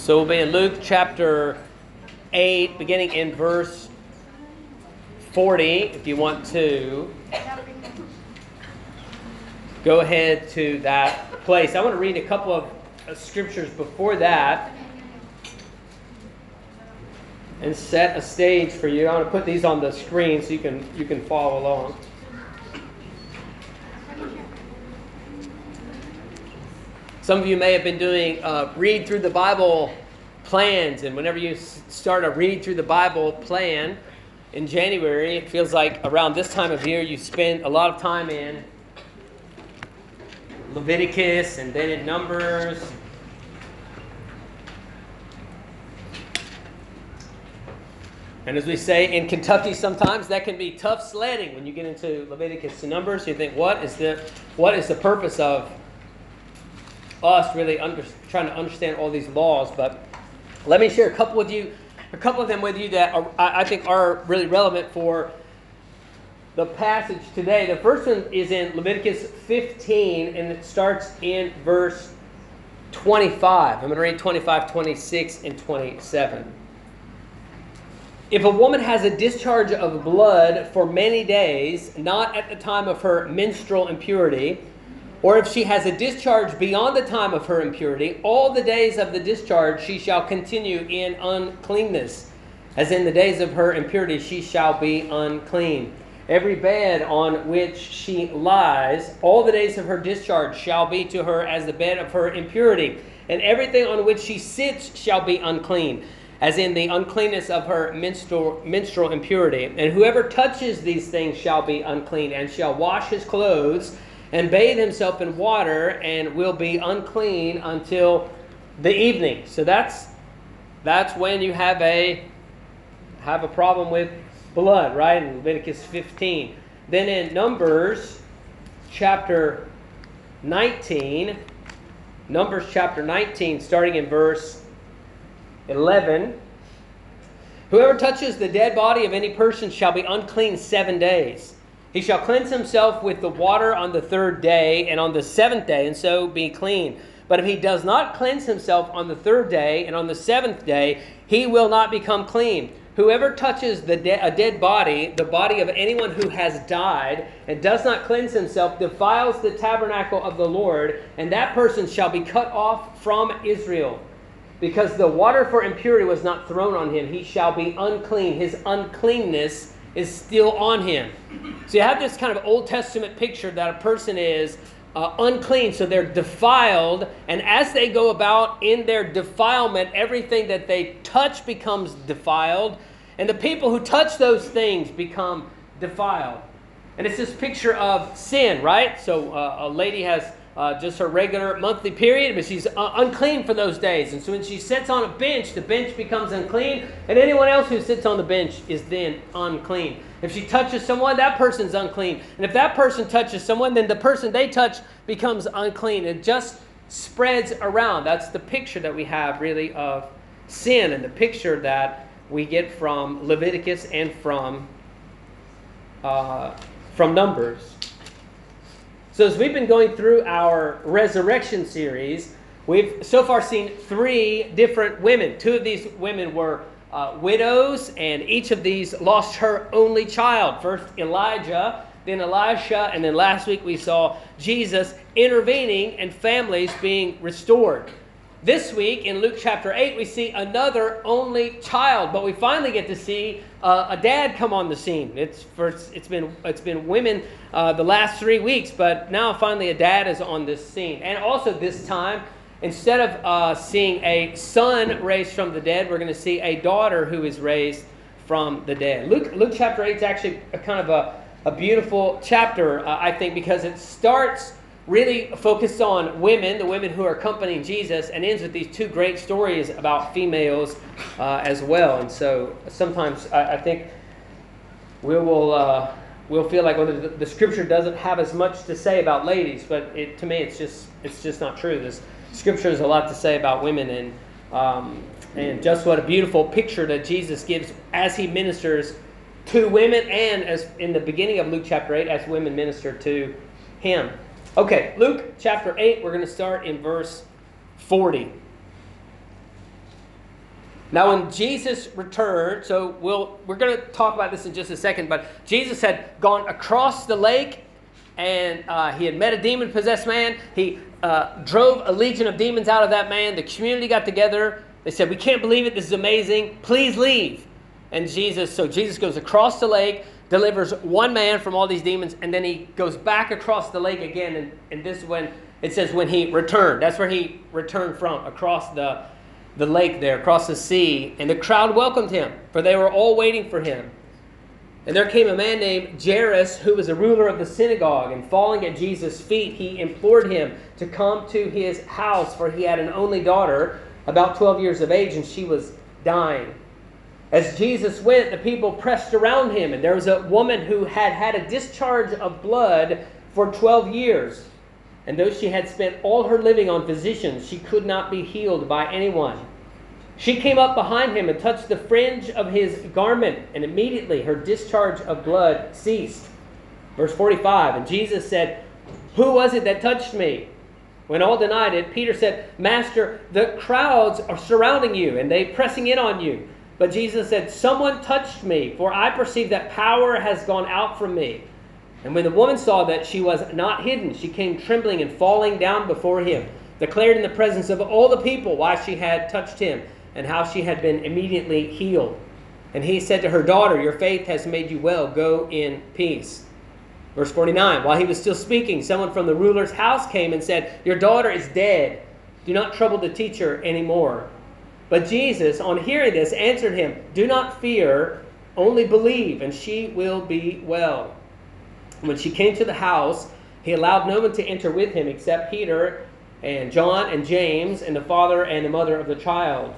So we'll be in Luke chapter 8, beginning in verse 40. If you want to go ahead to that place. I want to read a couple of uh, scriptures before that and set a stage for you. I want to put these on the screen so you can you can follow along. Some of you may have been doing uh, read through the Bible plans, and whenever you start a read through the Bible plan in January, it feels like around this time of year you spend a lot of time in Leviticus and then in Numbers. And as we say in Kentucky, sometimes that can be tough sledding when you get into Leviticus and Numbers. You think, what is the what is the purpose of us really under, trying to understand all these laws. But let me share a couple with you, a couple of them with you that are, I think are really relevant for the passage today. The first one is in Leviticus 15, and it starts in verse 25. I'm going to read 25, 26, and 27. If a woman has a discharge of blood for many days, not at the time of her menstrual impurity, or if she has a discharge beyond the time of her impurity, all the days of the discharge she shall continue in uncleanness. As in the days of her impurity she shall be unclean. Every bed on which she lies, all the days of her discharge shall be to her as the bed of her impurity, and everything on which she sits shall be unclean, as in the uncleanness of her menstrual, menstrual impurity. And whoever touches these things shall be unclean, and shall wash his clothes and bathe himself in water and will be unclean until the evening. So that's that's when you have a have a problem with blood, right? In Leviticus 15. Then in Numbers chapter 19, Numbers chapter 19, starting in verse 11. Whoever touches the dead body of any person shall be unclean seven days. He shall cleanse himself with the water on the third day and on the seventh day, and so be clean. But if he does not cleanse himself on the third day and on the seventh day, he will not become clean. Whoever touches the de- a dead body, the body of anyone who has died, and does not cleanse himself, defiles the tabernacle of the Lord, and that person shall be cut off from Israel. Because the water for impurity was not thrown on him, he shall be unclean. His uncleanness is still on him. So you have this kind of Old Testament picture that a person is uh, unclean, so they're defiled, and as they go about in their defilement, everything that they touch becomes defiled, and the people who touch those things become defiled. And it's this picture of sin, right? So uh, a lady has uh, just her regular monthly period, but she's uh, unclean for those days. And so when she sits on a bench, the bench becomes unclean, and anyone else who sits on the bench is then unclean. If she touches someone, that person's unclean. And if that person touches someone, then the person they touch becomes unclean. It just spreads around. That's the picture that we have, really, of sin, and the picture that we get from Leviticus and from, uh, from Numbers. So, as we've been going through our resurrection series, we've so far seen three different women. Two of these women were uh, widows, and each of these lost her only child. First Elijah, then Elisha, and then last week we saw Jesus intervening and families being restored. This week in Luke chapter 8, we see another only child, but we finally get to see uh, a dad come on the scene. It's, it's, been, it's been women uh, the last three weeks, but now finally a dad is on this scene. And also this time, instead of uh, seeing a son raised from the dead, we're going to see a daughter who is raised from the dead. Luke, Luke chapter 8 is actually a kind of a, a beautiful chapter, uh, I think, because it starts really focused on women, the women who are accompanying Jesus, and ends with these two great stories about females uh, as well. And so sometimes I, I think we will uh, we'll feel like well, the, the, scripture doesn't have as much to say about ladies, but it, to me it's just it's just not true. This scripture has a lot to say about women and. Um, and just what a beautiful picture that Jesus gives as he ministers to women, and as in the beginning of Luke chapter 8, as women minister to him. Okay, Luke chapter 8, we're going to start in verse 40. Now, when Jesus returned, so we'll, we're going to talk about this in just a second, but Jesus had gone across the lake and uh, he had met a demon possessed man. He uh, drove a legion of demons out of that man. The community got together. They said, We can't believe it. This is amazing. Please leave. And Jesus, so Jesus goes across the lake, delivers one man from all these demons, and then he goes back across the lake again. And, and this is when it says when he returned. That's where he returned from, across the the lake there, across the sea, and the crowd welcomed him, for they were all waiting for him. And there came a man named Jairus, who was a ruler of the synagogue, and falling at Jesus' feet, he implored him to come to his house, for he had an only daughter, about 12 years of age, and she was dying. As Jesus went, the people pressed around him, and there was a woman who had had a discharge of blood for 12 years. And though she had spent all her living on physicians, she could not be healed by anyone. She came up behind him and touched the fringe of his garment, and immediately her discharge of blood ceased. Verse 45 And Jesus said, Who was it that touched me? When all denied it, Peter said, Master, the crowds are surrounding you, and they pressing in on you. But Jesus said, Someone touched me, for I perceive that power has gone out from me. And when the woman saw that she was not hidden, she came trembling and falling down before him, declared in the presence of all the people why she had touched him, and how she had been immediately healed. And he said to her daughter, Your faith has made you well. Go in peace. Verse 49 While he was still speaking, someone from the ruler's house came and said, Your daughter is dead. Do not trouble the teacher anymore. But Jesus, on hearing this, answered him, Do not fear, only believe, and she will be well. When she came to the house, he allowed no one to enter with him except Peter and John and James and the father and the mother of the child.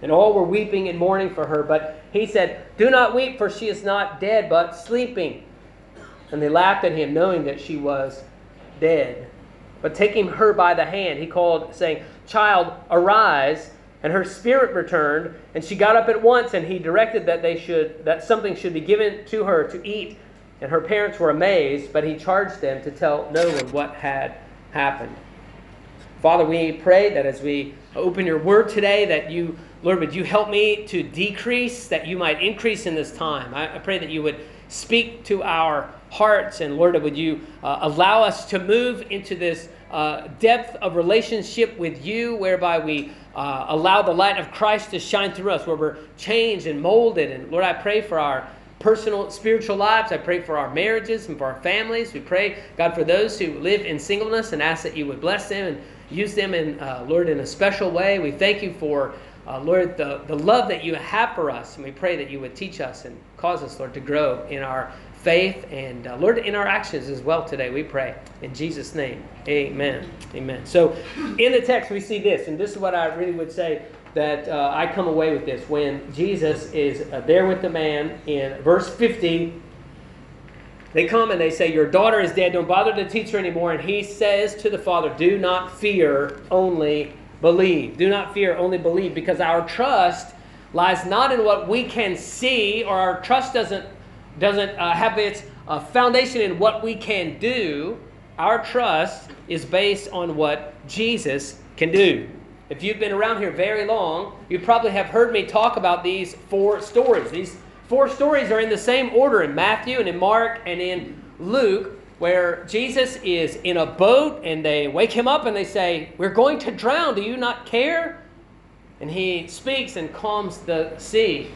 And all were weeping and mourning for her. But he said, Do not weep, for she is not dead, but sleeping. And they laughed at him, knowing that she was dead. But taking her by the hand, he called, saying, Child, arise. And her spirit returned, and she got up at once, and he directed that they should that something should be given to her to eat. And her parents were amazed, but he charged them to tell no one what had happened. Father, we pray that as we open your word today, that you, Lord, would you help me to decrease, that you might increase in this time. I, I pray that you would speak to our hearts, and Lord, would you uh, allow us to move into this uh, depth of relationship with you, whereby we uh, allow the light of Christ to shine through us, where we're changed and molded. And Lord, I pray for our personal spiritual lives. I pray for our marriages and for our families. We pray, God, for those who live in singleness and ask that you would bless them and use them, in, uh, Lord, in a special way. We thank you for, uh, Lord, the, the love that you have for us. And we pray that you would teach us and cause us, Lord, to grow in our faith and, uh, Lord, in our actions as well today. We pray. In Jesus' name, amen. Amen. So in the text, we see this, and this is what I really would say that uh, I come away with this. When Jesus is uh, there with the man in verse 50, they come and they say, Your daughter is dead. Don't bother to teach her anymore. And he says to the father, Do not fear, only believe. Do not fear, only believe. Because our trust lies not in what we can see, or our trust doesn't, doesn't uh, have its uh, foundation in what we can do. Our trust is based on what Jesus can do. If you've been around here very long, you probably have heard me talk about these four stories. These four stories are in the same order in Matthew and in Mark and in Luke, where Jesus is in a boat and they wake him up and they say, We're going to drown. Do you not care? And he speaks and calms the sea.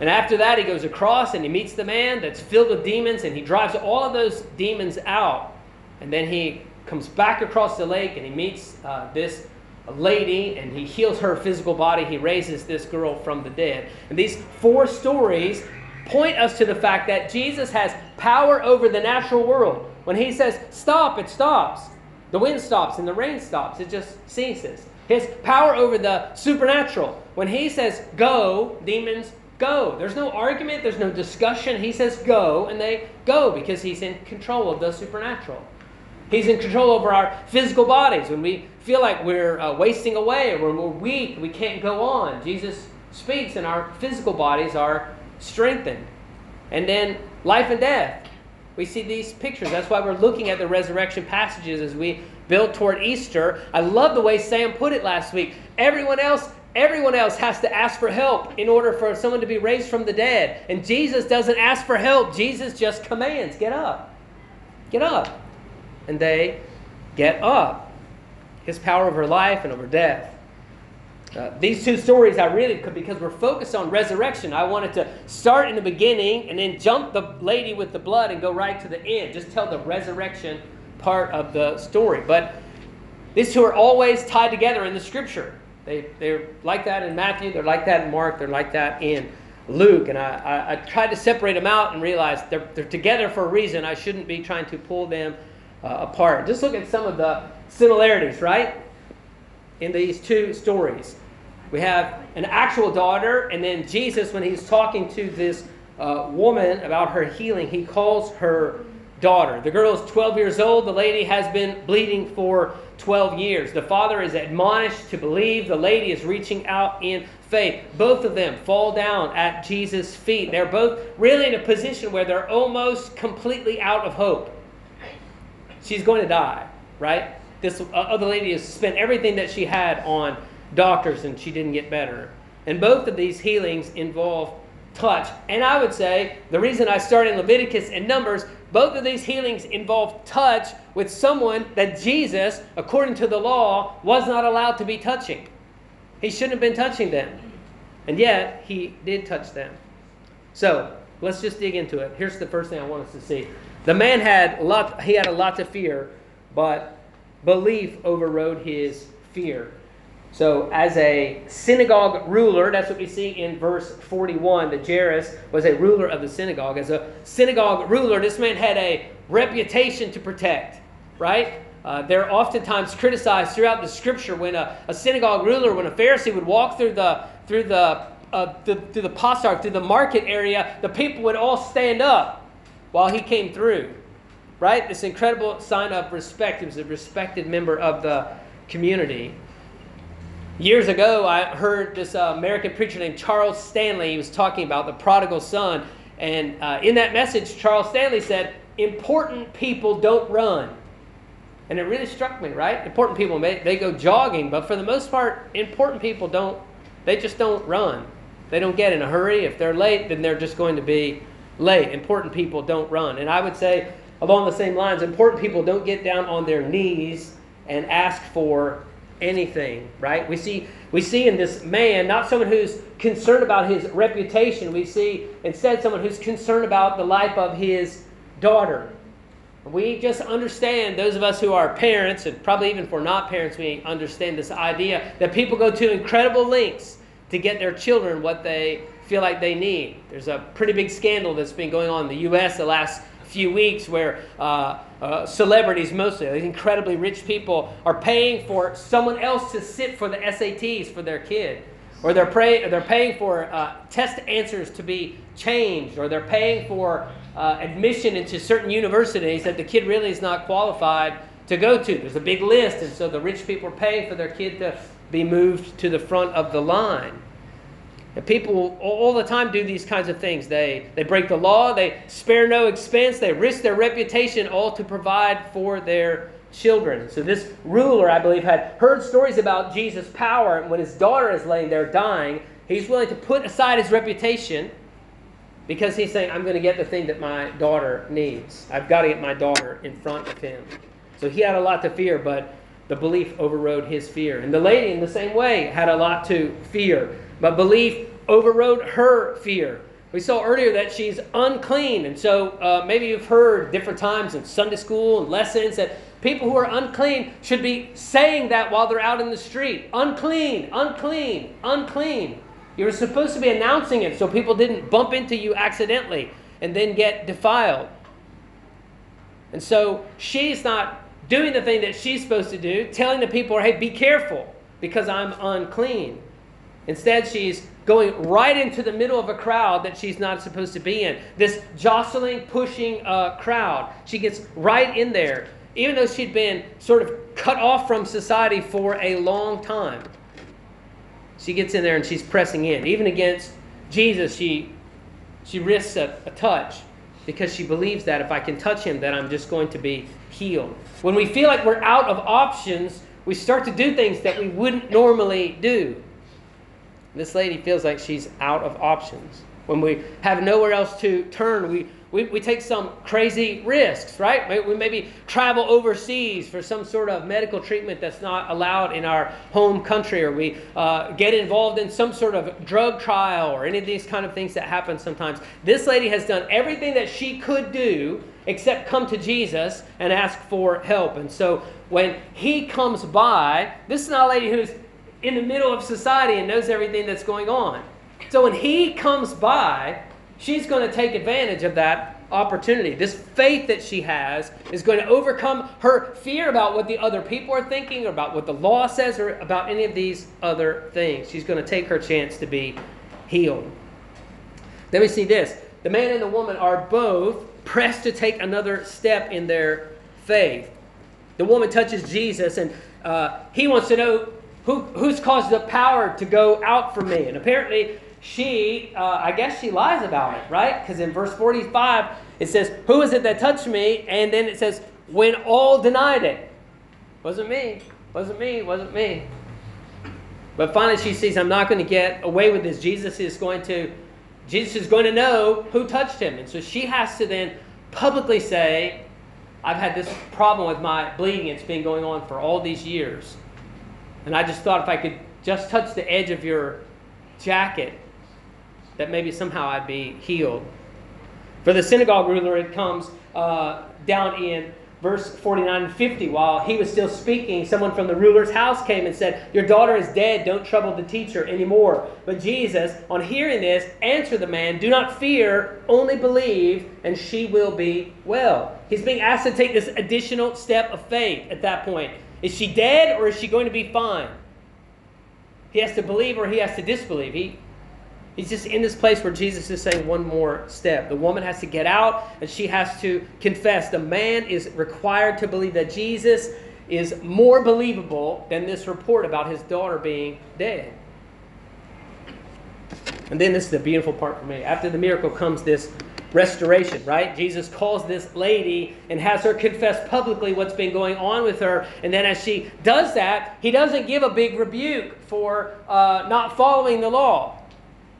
And after that, he goes across and he meets the man that's filled with demons and he drives all of those demons out. And then he comes back across the lake and he meets uh, this lady and he heals her physical body. He raises this girl from the dead. And these four stories point us to the fact that Jesus has power over the natural world. When he says stop, it stops. The wind stops and the rain stops, it just ceases. His power over the supernatural. When he says go, demons go. There's no argument, there's no discussion. He says go, and they go because he's in control of the supernatural. He's in control over our physical bodies. When we feel like we're uh, wasting away or when we're weak, we can't go on, Jesus speaks and our physical bodies are strengthened. And then life and death. We see these pictures. That's why we're looking at the resurrection passages as we build toward Easter. I love the way Sam put it last week. Everyone else everyone else has to ask for help in order for someone to be raised from the dead. And Jesus doesn't ask for help, Jesus just commands get up. Get up. And they get up. His power over life and over death. Uh, these two stories I really because we're focused on resurrection. I wanted to start in the beginning and then jump the lady with the blood and go right to the end. Just tell the resurrection part of the story. But these two are always tied together in the scripture. They, they're like that in Matthew, they're like that in Mark, they're like that in Luke. And I, I, I tried to separate them out and realized they're, they're together for a reason. I shouldn't be trying to pull them uh, apart. Just look at some of the similarities, right? in these two stories. We have an actual daughter, and then Jesus, when he's talking to this uh, woman about her healing, he calls her daughter. The girl is 12 years old. The lady has been bleeding for 12 years. The father is admonished to believe. The lady is reaching out in faith. Both of them fall down at Jesus' feet. They're both really in a position where they're almost completely out of hope. She's going to die, right? This uh, other lady has spent everything that she had on doctors and she didn't get better. And both of these healings involve touch. And I would say the reason I started in Leviticus and Numbers, both of these healings involve touch with someone that Jesus, according to the law, was not allowed to be touching. He shouldn't have been touching them. And yet, he did touch them. So, let's just dig into it. Here's the first thing I want us to see. The man had a lot, he had a lot to fear, but belief overrode his fear. So, as a synagogue ruler, that's what we see in verse 41, that Jairus was a ruler of the synagogue. As a synagogue ruler, this man had a reputation to protect, right? Uh, they're oftentimes criticized throughout the scripture when a, a, synagogue ruler, when a Pharisee would walk through the through the uh, the, through the pasar, through the market area, the people would all stand up while he came through right? This incredible sign of respect. He was a respected member of the community. Years ago, I heard this uh, American preacher named Charles Stanley. He was talking about the prodigal son. And uh, in that message, Charles Stanley said, Important people don't run. And it really struck me, right? Important people, they, they go jogging, but for the most part, important people don't, they just don't run. They don't get in a hurry. If they're late, then they're just going to be late. Important people don't run. And I would say along the same lines, important people don't get down on their knees and ask for anything, right? We see we see in this man not someone who's concerned about his reputation. We see instead someone who's concerned about the life of his daughter. We just understand, those of us who are parents, and probably even for not parents, we understand this idea that people go to incredible lengths to get their children what they feel like they need. There's a pretty big scandal that's been going on in the U.S. the last few weeks where uh, uh, celebrities, mostly these incredibly rich people, are paying for someone else to sit for the SATs for their kid. Or they're, pray, they're paying for uh, test answers to be changed, or they're paying for uh, admission into certain universities that the kid really is not qualified to go to. There's a big list, and so the rich people are paying for their kid to be moved to the front of the line. And people all the time do these kinds of things. They, they break the law, they spare no expense, they risk their reputation all to provide for their children. So, this ruler, I believe, had heard stories about Jesus' power. And when his daughter is laying there dying, he's willing to put aside his reputation because he's saying, I'm going to get the thing that my daughter needs. I've got to get my daughter in front of him. So, he had a lot to fear, but the belief overrode his fear. And the lady, in the same way, had a lot to fear. But belief overrode her fear. We saw earlier that she's unclean. And so uh, maybe you've heard different times in Sunday school and lessons that people who are unclean should be saying that while they're out in the street unclean, unclean, unclean. You're supposed to be announcing it so people didn't bump into you accidentally and then get defiled. And so she's not doing the thing that she's supposed to do, telling the people, hey, be careful because I'm unclean. Instead, she's going right into the middle of a crowd that she's not supposed to be in. This jostling, pushing uh, crowd. She gets right in there, even though she'd been sort of cut off from society for a long time. She gets in there and she's pressing in. Even against Jesus, she, she risks a, a touch because she believes that if I can touch him, that I'm just going to be healed. When we feel like we're out of options, we start to do things that we wouldn't normally do. This lady feels like she's out of options. When we have nowhere else to turn, we we, we take some crazy risks, right? We maybe travel overseas for some sort of medical treatment that's not allowed in our home country, or we uh, get involved in some sort of drug trial, or any of these kind of things that happen sometimes. This lady has done everything that she could do except come to Jesus and ask for help. And so when he comes by, this is not a lady who's in the middle of society and knows everything that's going on. So when he comes by, she's going to take advantage of that opportunity. This faith that she has is going to overcome her fear about what the other people are thinking, or about what the law says, or about any of these other things. She's going to take her chance to be healed. Then we see this the man and the woman are both pressed to take another step in their faith. The woman touches Jesus, and uh, he wants to know who, who's caused the power to go out from me. And apparently, she, uh, I guess she lies about it, right? Because in verse 45, it says, Who is it that touched me? And then it says, When all denied it. Wasn't me. Wasn't me. Wasn't me. But finally, she sees, I'm not going to get away with this. Jesus is going to. Jesus is going to know who touched him. And so she has to then publicly say, I've had this problem with my bleeding. It's been going on for all these years. And I just thought if I could just touch the edge of your jacket, that maybe somehow I'd be healed. For the synagogue ruler, it comes uh, down in verse 49 and 50. While he was still speaking, someone from the ruler's house came and said, Your daughter is dead. Don't trouble the teacher anymore. But Jesus, on hearing this, answered the man, Do not fear, only believe, and she will be well. He's being asked to take this additional step of faith at that point. Is she dead or is she going to be fine? He has to believe or he has to disbelieve. He, He's just in this place where Jesus is saying one more step. The woman has to get out and she has to confess. The man is required to believe that Jesus is more believable than this report about his daughter being dead. And then this is the beautiful part for me. After the miracle comes this restoration, right? Jesus calls this lady and has her confess publicly what's been going on with her. And then as she does that, he doesn't give a big rebuke for uh, not following the law.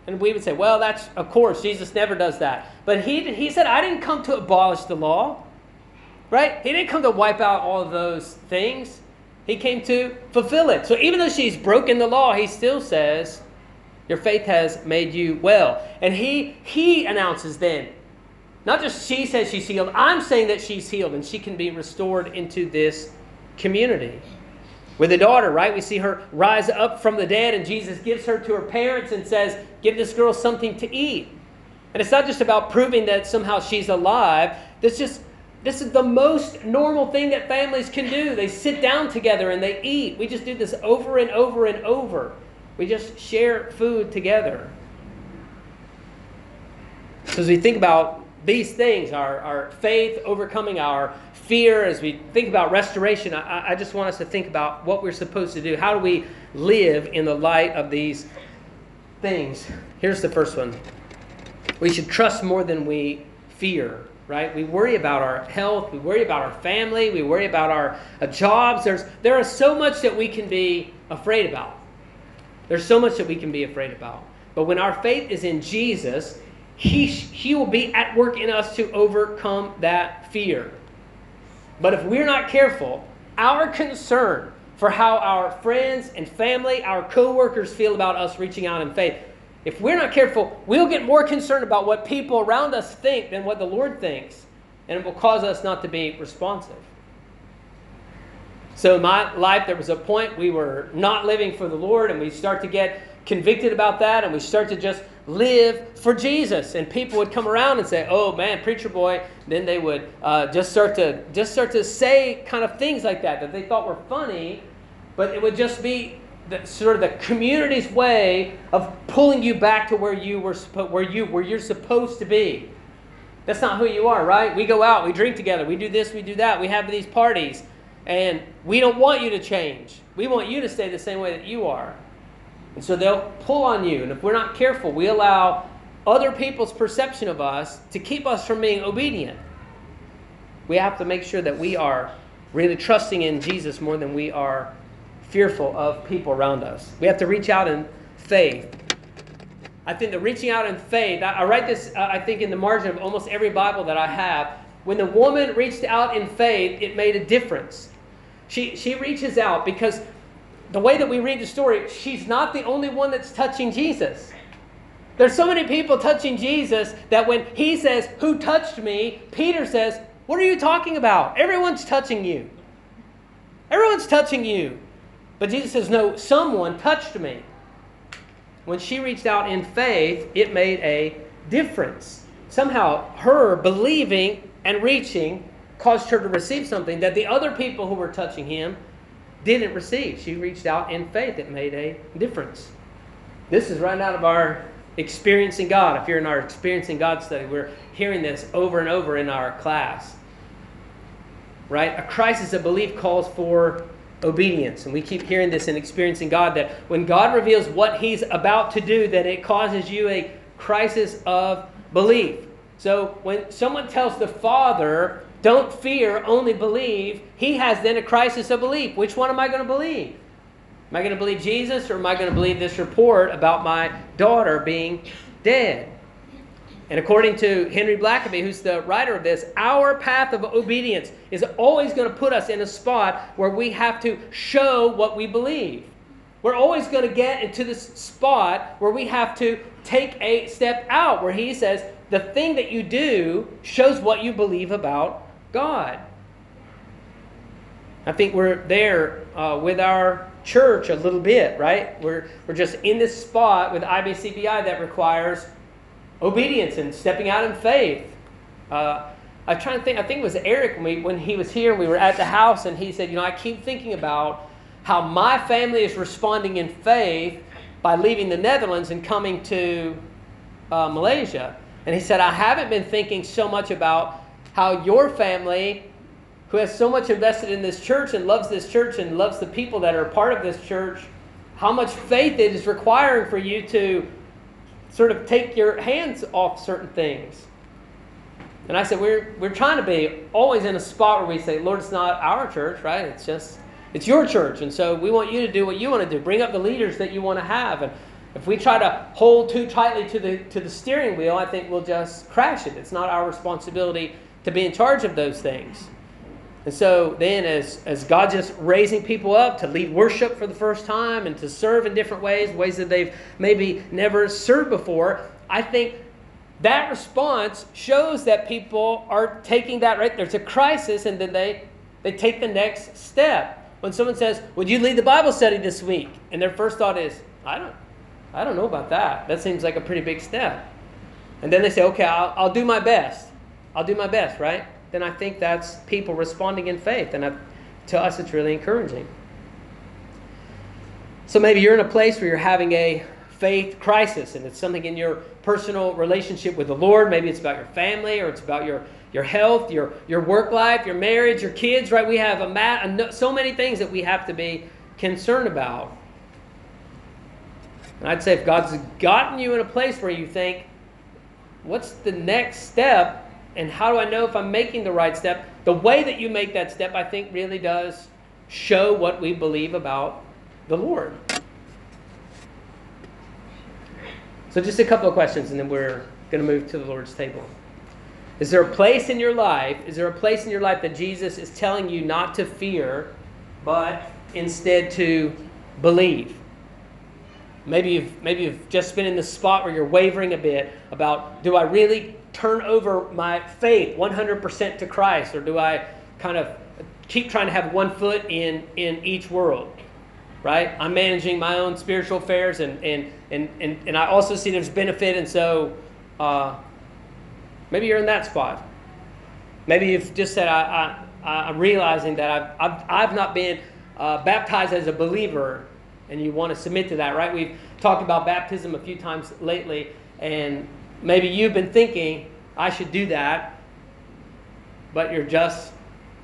And we would say, well, that's, of course, Jesus never does that. But he, he said, I didn't come to abolish the law, right? He didn't come to wipe out all of those things. He came to fulfill it. So even though she's broken the law, he still says, Your faith has made you well. And he, he announces then, not just she says she's healed, I'm saying that she's healed and she can be restored into this community. With the daughter, right? We see her rise up from the dead, and Jesus gives her to her parents and says, Give this girl something to eat. And it's not just about proving that somehow she's alive. This just this is the most normal thing that families can do. They sit down together and they eat. We just do this over and over and over. We just share food together. So as we think about these things, our, our faith overcoming our fear, as we think about restoration, I, I just want us to think about what we're supposed to do. How do we live in the light of these things? Here's the first one we should trust more than we fear right? We worry about our health, we worry about our family, we worry about our uh, jobs. There's there is so much that we can be afraid about. There's so much that we can be afraid about. But when our faith is in Jesus, he he will be at work in us to overcome that fear. But if we're not careful, our concern for how our friends and family, our coworkers feel about us reaching out in faith, if we're not careful, we'll get more concerned about what people around us think than what the Lord thinks, and it will cause us not to be responsive. So in my life, there was a point we were not living for the Lord, and we start to get convicted about that, and we start to just live for Jesus. And people would come around and say, "Oh man, preacher boy." Then they would uh, just start to just start to say kind of things like that that they thought were funny, but it would just be the, sort of the community's way of pulling you back to where you were where you where you're supposed to be. That's not who you are, right? We go out, we drink together, we do this, we do that, we have these parties, and we don't want you to change. We want you to stay the same way that you are. And so they'll pull on you. And if we're not careful, we allow other people's perception of us to keep us from being obedient. We have to make sure that we are really trusting in Jesus more than we are fearful of people around us. We have to reach out in faith. I think the reaching out in faith, I, write this, uh, I think, in the margin of almost every Bible that I have. When the woman reached out in faith, it made a difference. She, she reaches out because the way that we read the story, she's not the only one that's touching Jesus. There's so many people touching Jesus that when he says, Who touched me? Peter says, What are you talking about? Everyone's touching you. Everyone's touching you. But Jesus says, No, someone touched me. When she reached out in faith, it made a difference. Somehow, her believing and reaching caused her to receive something that the other people who were touching him didn't receive. She reached out in faith. It made a difference. This is right out of our experiencing God. If you're in our experiencing God study, we're hearing this over and over in our class. Right? A crisis of belief calls for obedience. And we keep hearing this in experiencing God that when God reveals what he's about to do, that it causes you a crisis of belief. So when someone tells the Father, don't fear, only believe, he has then a crisis of belief. Which one am I going to believe? Am I going to believe Jesus or am I going to believe this report about my daughter being dead? And according to Henry Blackaby, who's the writer of this, our path of obedience is always going to put us in a spot where we have to show what we believe. We're always going to get into this spot where we have to take a step out, where he says, the thing that you do shows what you believe about God. I think we're there uh, with our church a little bit, right? We're, we're just in this spot with IBCBI that requires obedience and stepping out in faith. Uh, I'm trying to think, I think it was Eric when, we, when he was here, we were at the house, and he said, You know, I keep thinking about how my family is responding in faith by leaving the Netherlands and coming to uh, Malaysia. And he said, I haven't been thinking so much about how your family, who has so much invested in this church and loves this church and loves the people that are part of this church, how much faith it is requiring for you to sort of take your hands off certain things. And I said, we're, we're trying to be always in a spot where we say, Lord, it's not our church, right? It's just, it's your church. And so we want you to do what you want to do. Bring up the leaders that you want to have. And if we try to hold too tightly to the, to the steering wheel, I think we'll just crash it. It's not our responsibility to be in charge of those things. And so then, as, as God just raising people up to lead worship for the first time and to serve in different ways, ways that they've maybe never served before, I think that response shows that people are taking that right. There's a crisis, and then they, they take the next step. When someone says, Would you lead the Bible study this week? And their first thought is, I don't, I don't know about that. That seems like a pretty big step. And then they say, Okay, I'll, I'll do my best. I'll do my best, right? Then I think that's people responding in faith. And I, to us, it's really encouraging. So maybe you're in a place where you're having a faith crisis and it's something in your personal relationship with the Lord. Maybe it's about your family or it's about your, your health, your, your work life, your marriage, your kids, right? We have a mat, so many things that we have to be concerned about. And I'd say if God's gotten you in a place where you think, what's the next step? And how do I know if I'm making the right step? The way that you make that step, I think, really does show what we believe about the Lord. So, just a couple of questions, and then we're going to move to the Lord's table. Is there a place in your life? Is there a place in your life that Jesus is telling you not to fear, but instead to believe? Maybe you've maybe you've just been in the spot where you're wavering a bit about do I really turn over my faith 100% to Christ, or do I kind of keep trying to have one foot in, in each world? Right? I'm managing my own spiritual affairs, and, and, and, and, and I also see there's benefit, and so uh, maybe you're in that spot. Maybe you've just said, I, I, I'm realizing that I've, I've, I've not been uh, baptized as a believer, and you want to submit to that, right? We've talked about baptism a few times lately, and Maybe you've been thinking, I should do that, but you're just,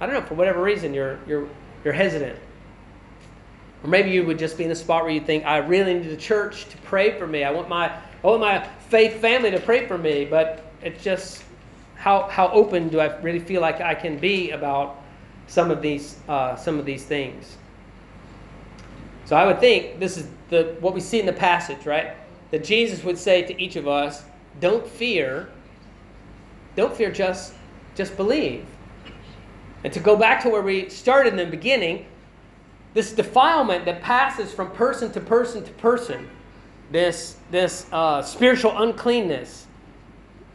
I don't know, for whatever reason, you're, you're, you're hesitant. Or maybe you would just be in a spot where you think, I really need the church to pray for me. I want my, I want my faith family to pray for me, but it's just, how, how open do I really feel like I can be about some of these, uh, some of these things? So I would think this is the, what we see in the passage, right? that Jesus would say to each of us, don't fear. Don't fear, just, just believe. And to go back to where we started in the beginning, this defilement that passes from person to person to person, this, this uh, spiritual uncleanness,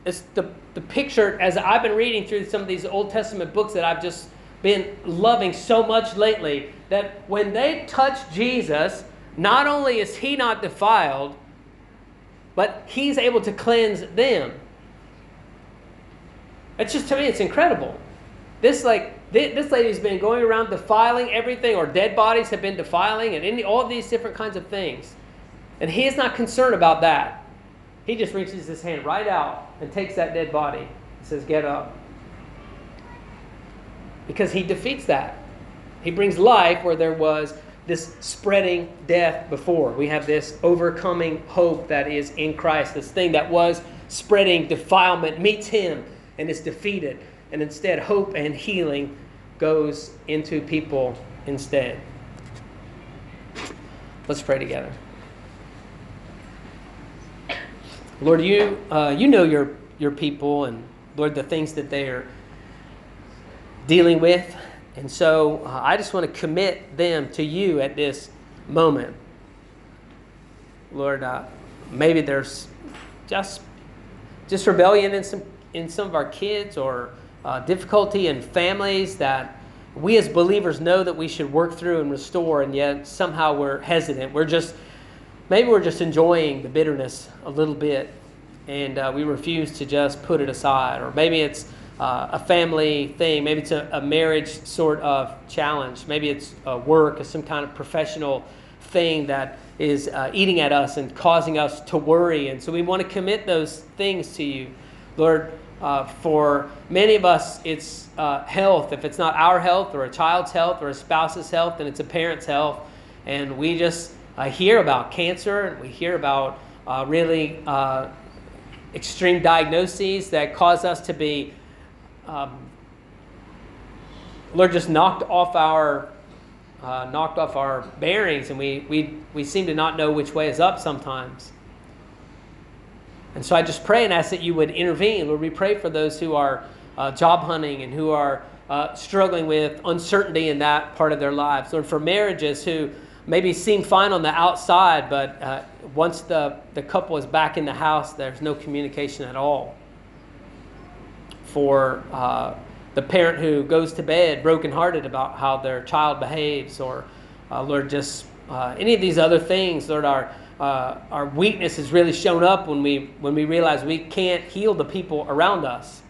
it's the, the picture as I've been reading through some of these Old Testament books that I've just been loving so much lately, that when they touch Jesus, not only is he not defiled, but he's able to cleanse them. It's just to me, it's incredible. This like this lady's been going around defiling everything, or dead bodies have been defiling, and any, all these different kinds of things. And he is not concerned about that. He just reaches his hand right out and takes that dead body and says, Get up. Because he defeats that. He brings life where there was this spreading death before. We have this overcoming hope that is in Christ. This thing that was spreading defilement meets him and is defeated. And instead, hope and healing goes into people instead. Let's pray together. Lord, you, uh, you know your, your people and, Lord, the things that they are dealing with. And so uh, I just want to commit them to you at this moment. Lord, uh, maybe there's just, just rebellion in some, in some of our kids or uh, difficulty in families that we as believers know that we should work through and restore, and yet somehow we're hesitant. We're just, maybe we're just enjoying the bitterness a little bit, and uh, we refuse to just put it aside. Or maybe it's uh, a family thing. Maybe it's a, a, marriage sort of challenge. Maybe it's work or some kind of professional thing that is uh, eating at us and causing us to worry. And so we want to commit those things to you. Lord, uh, for many of us, it's uh, health. If it's not our health or a child's health or a spouse's health, then it's a parent's health. And we just uh, hear about cancer and we hear about uh, really extreme diagnoses that cause us to be um, Lord just knocked off our uh, knocked off our bearings, and we, we, we seem to not know which way is up sometimes. And so I just pray and ask that you would intervene. Lord, we pray for those who are uh, job hunting and who are uh, struggling with uncertainty in that part of their lives. Lord, for marriages who maybe seem fine on the outside, but uh, once the, the couple is back in the house, there's no communication at all for uh, the parent who goes to bed brokenhearted about how their child behaves, or uh, Lord, just uh, any of these other things, Lord, our uh, our weakness has really shown up when we when we realize we can't heal the people around us.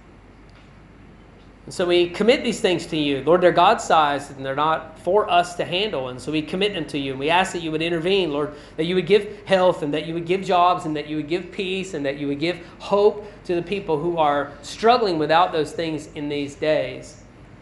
And so we commit these things to you. Lord, they're God sized and they're not for us to handle. And so we commit them to you. And we ask that you would intervene, Lord, that you would give health and that you would give jobs and that you would give peace and that you would give hope to the people who are struggling without those things in these days.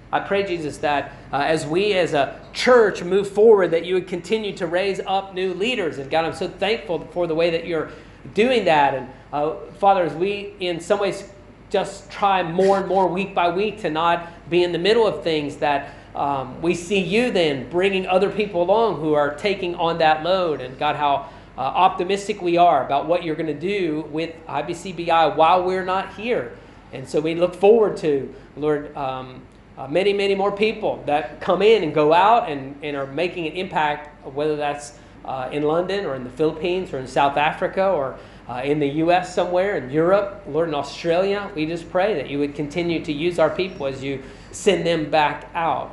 I pray, Jesus, that uh, as we as a church move forward, that you would continue to raise up new leaders. And God, I'm so thankful for the way that you're doing that. And uh, Father, as we in some ways just try more and more week by week to not be in the middle of things that um, we see you then bringing other people along who are taking on that load. And god how uh, optimistic we are about what you're going to do with ibcbi while we're not here. And so we look forward to lord um, uh, many many more people that come in and go out and, and are making an impact whether that's uh, in london or in the philippines or in south africa or uh, in the U.S. somewhere, in Europe, Lord, in Australia. We just pray that you would continue to use our people as you send them back out.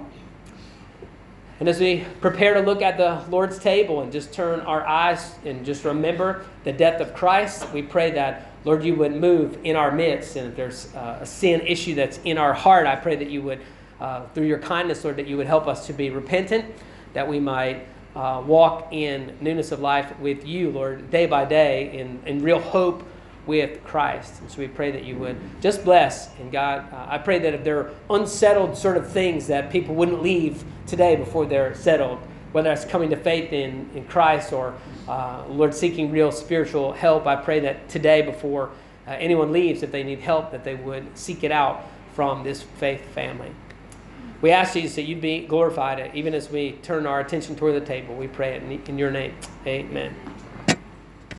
And as we prepare to look at the Lord's table and just turn our eyes and just remember the death of Christ, we pray that, Lord, you would move in our midst. And if there's uh, a sin issue that's in our heart, I pray that you would, uh, through your kindness, Lord, that you would help us to be repentant, that we might uh, walk in newness of life with you, Lord, day by day in, in real hope with Christ. And so we pray that you would just bless. And God, uh, I pray that if there are unsettled sort of things that people wouldn't leave today before they're settled, whether that's coming to faith in, in Christ or, uh, Lord, seeking real spiritual help, I pray that today before uh, anyone leaves, if they need help, that they would seek it out from this faith family. We ask Jesus that you'd be glorified even as we turn our attention toward the table. We pray it in your name. Amen.